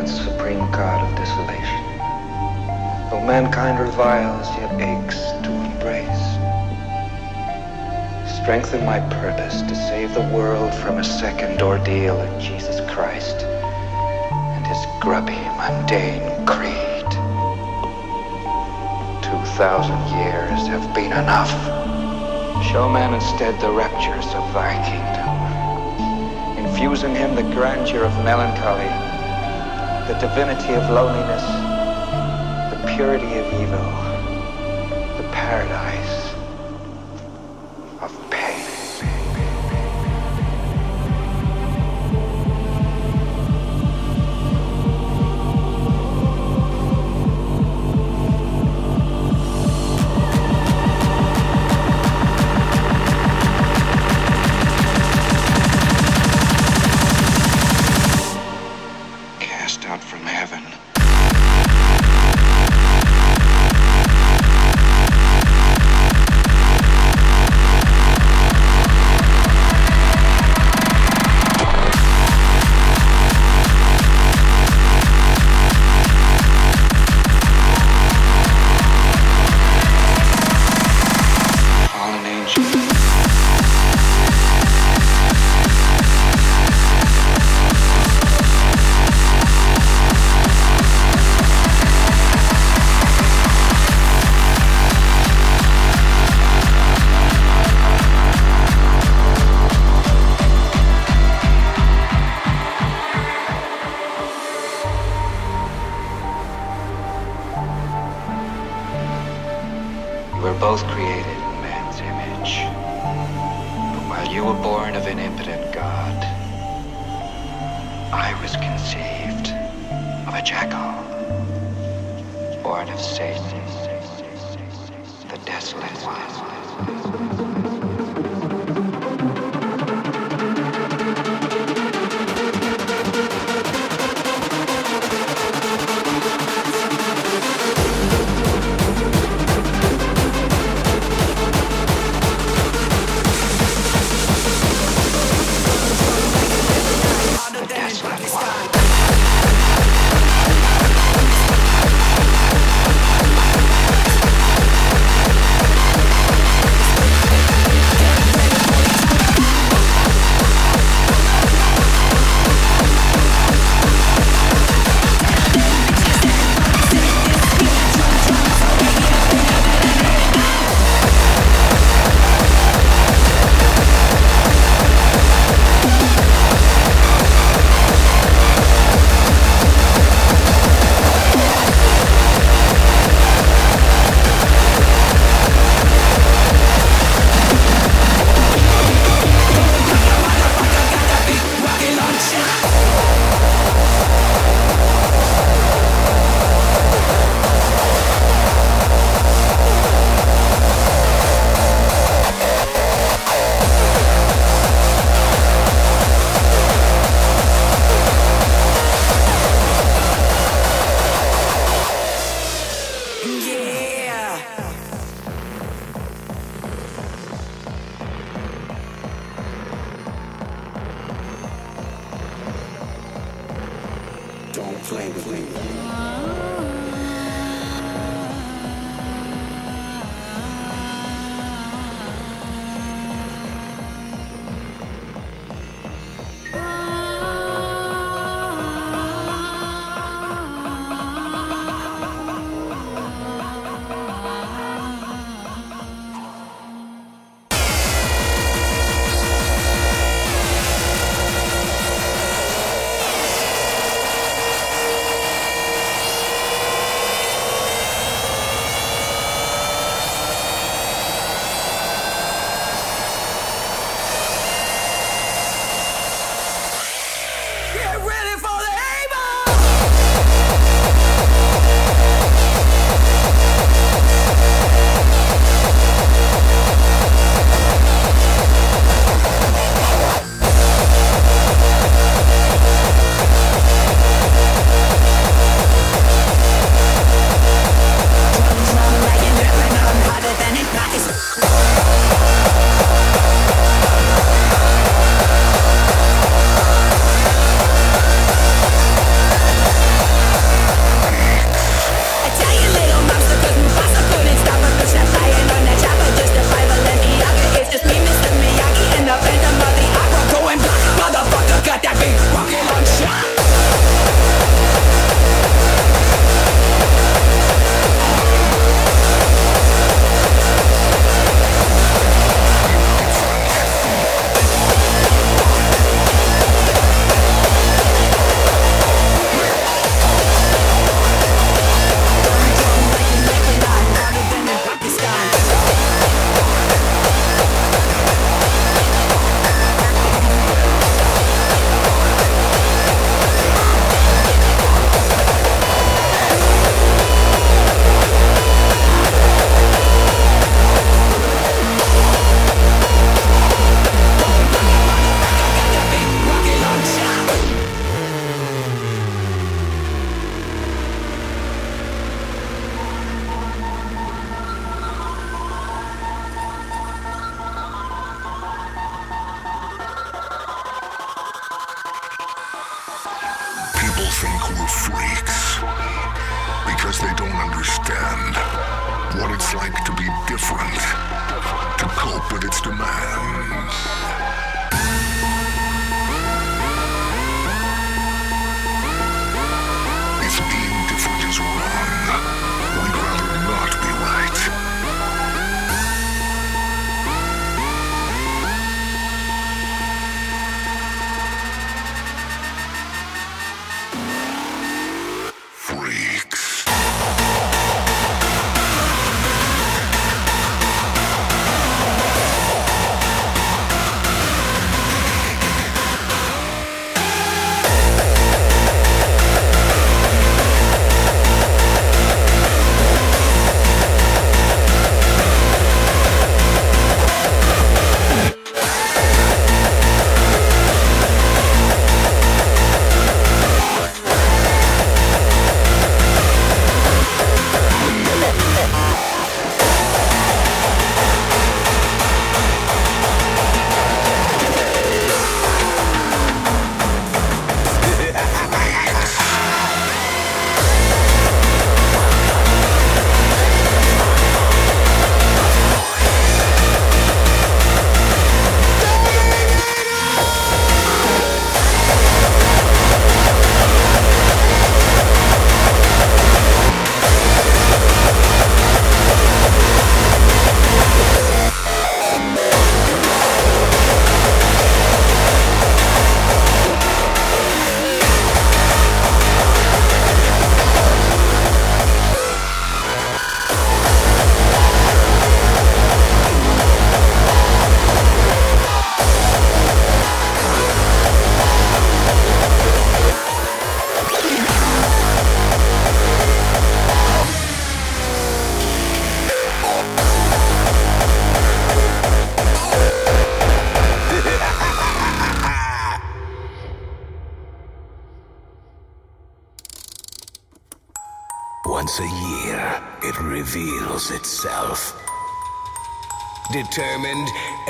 Silence, supreme God of desolation. Though mankind reviles, yet aches to embrace. Strengthen my purpose to save the world from a second ordeal of Jesus Christ and his grubby, mundane creed. Two thousand years have been enough. Show man instead the raptures of thy kingdom. Infuse in him the grandeur of melancholy, the divinity of loneliness, the purity of evil, the paradise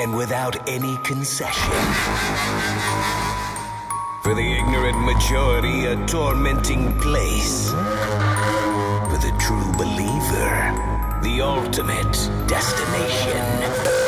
and without any concession. For the ignorant majority, a tormenting place. For the true believer, the ultimate destination.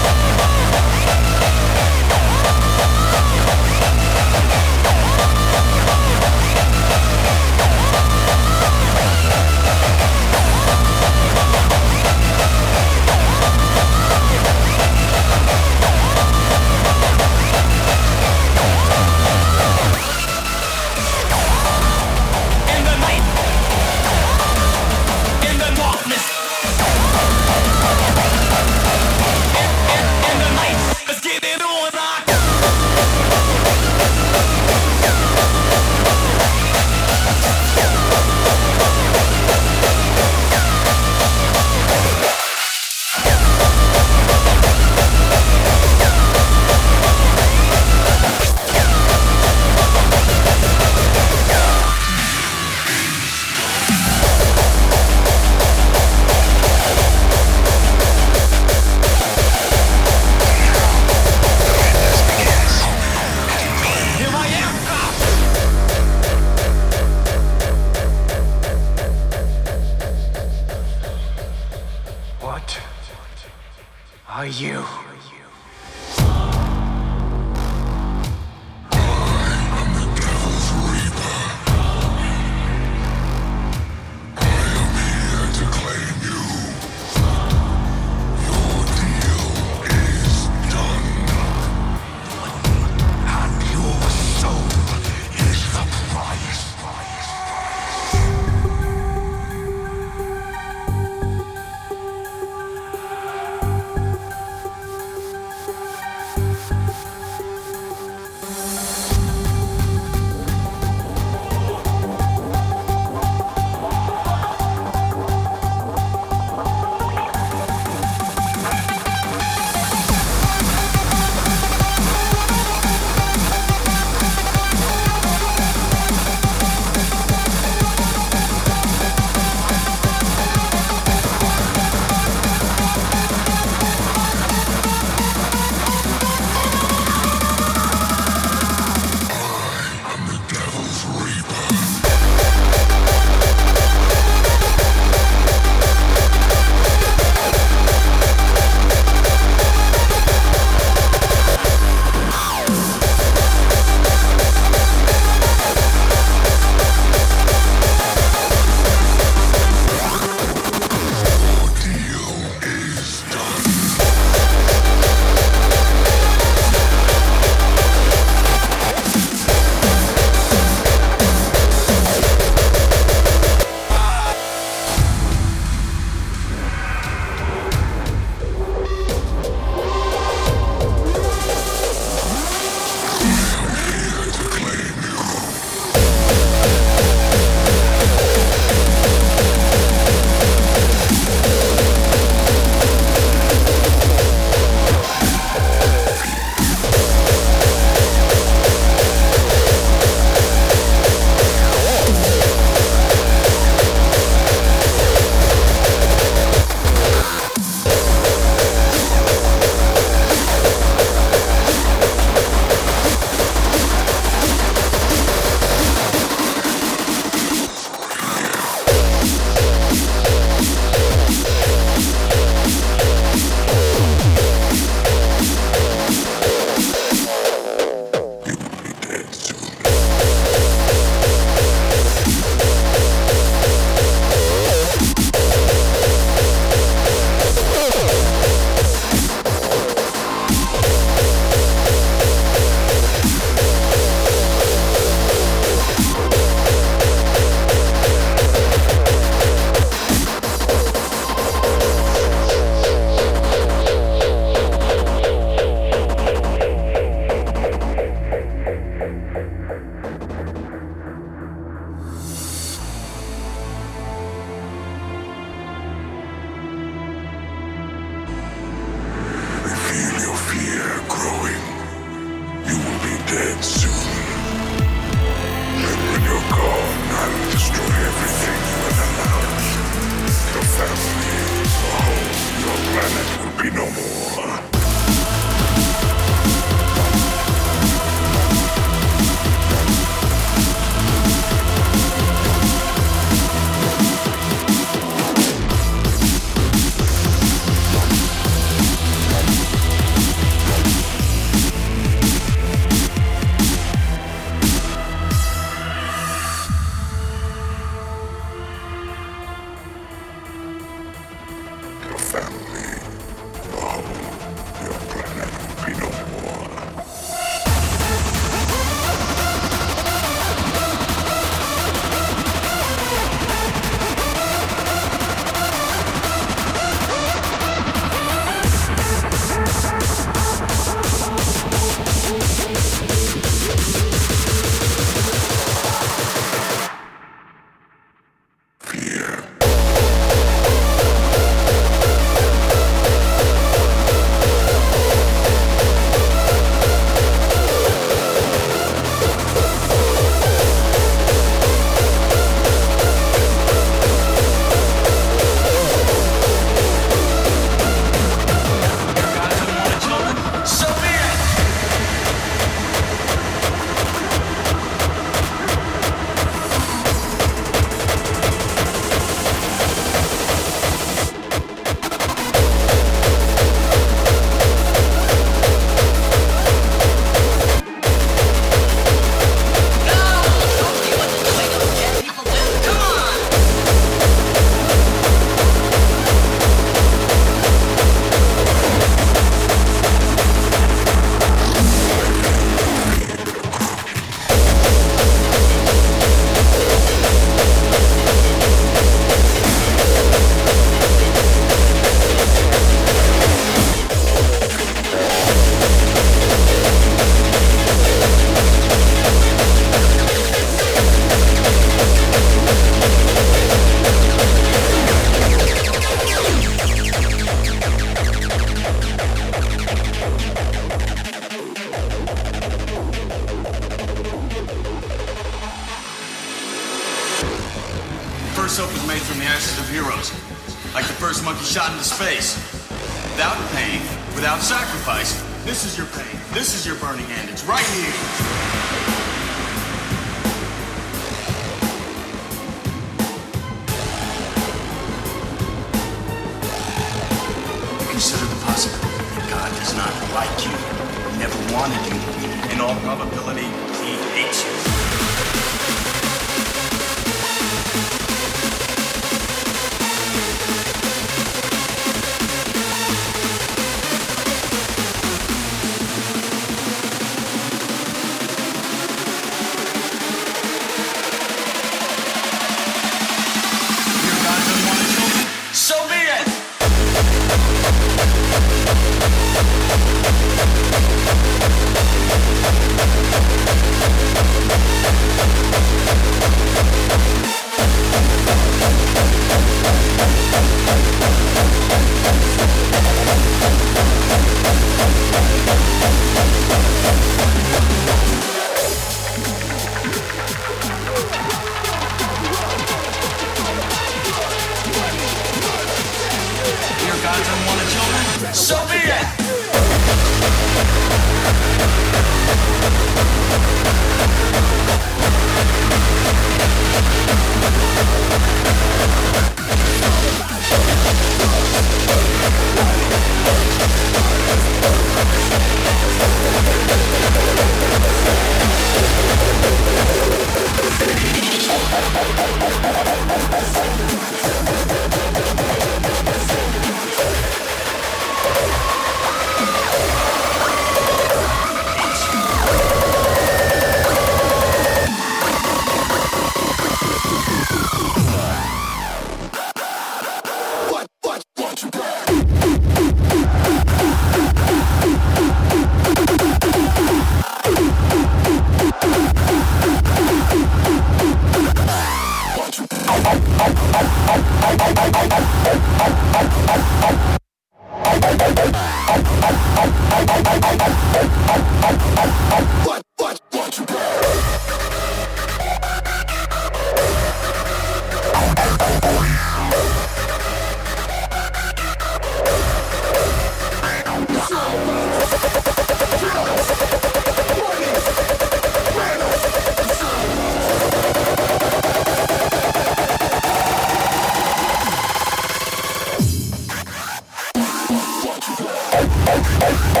Oh!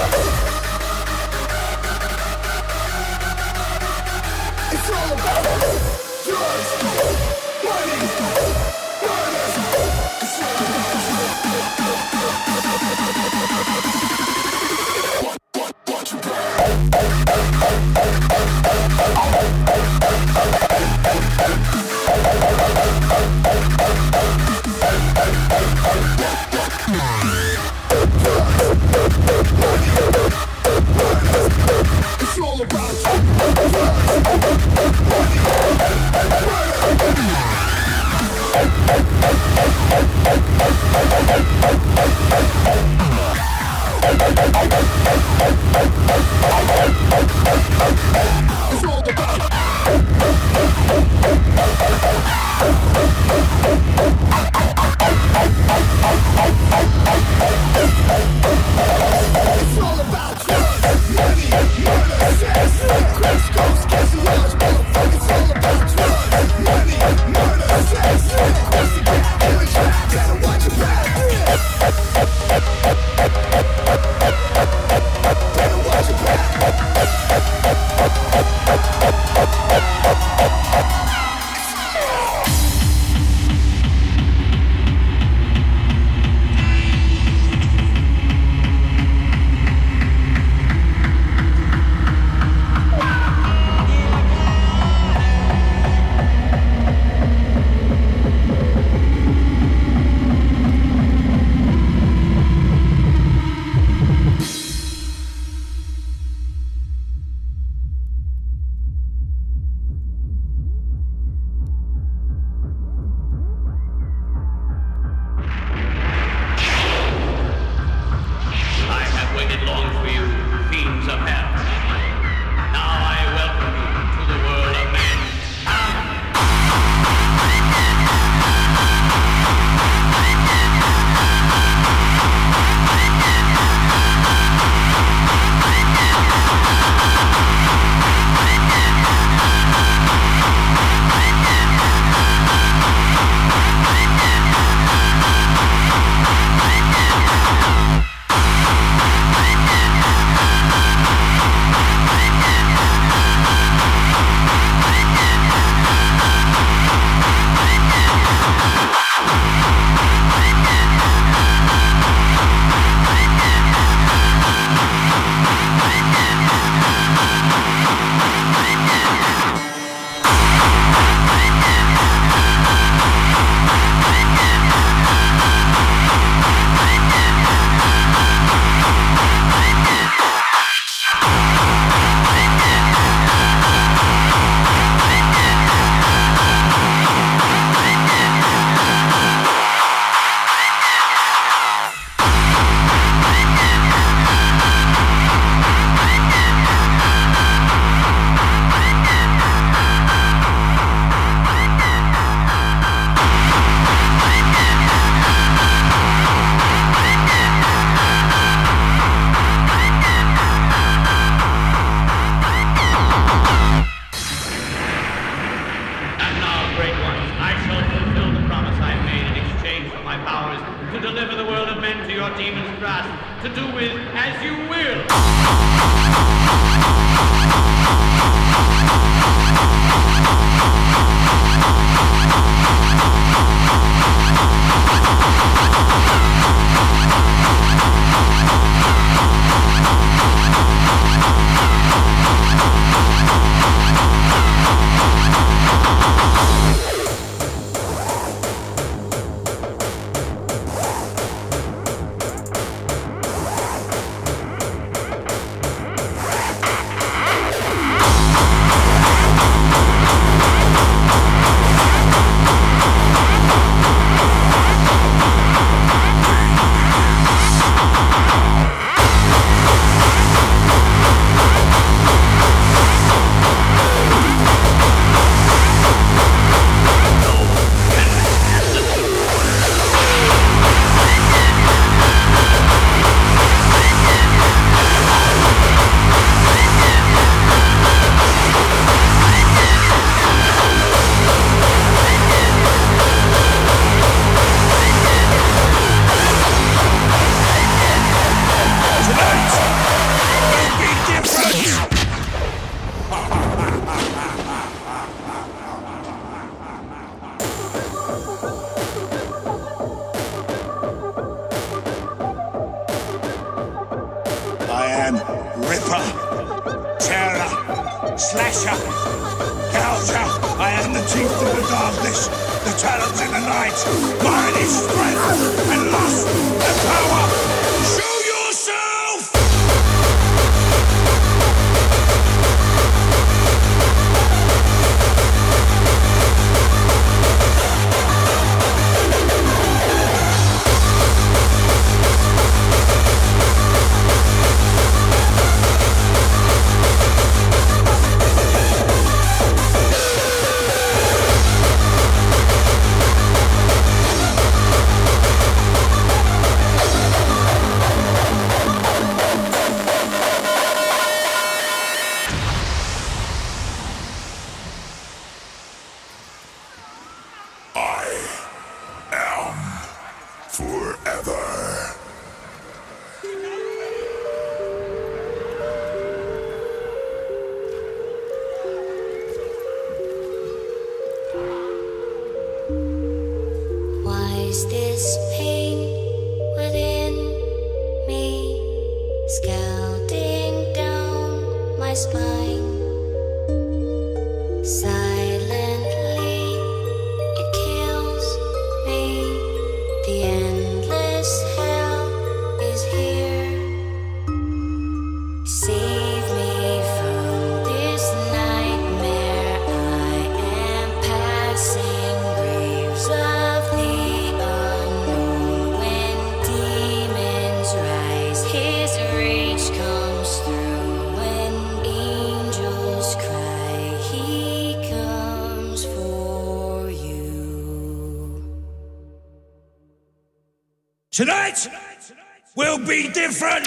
Oh, Forever. Different.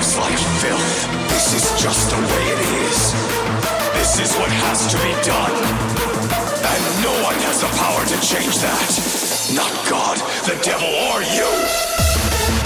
lives like filth. This is just the way it is. This is what has to be done. And no one has the power to change that. Not God, the devil, or you.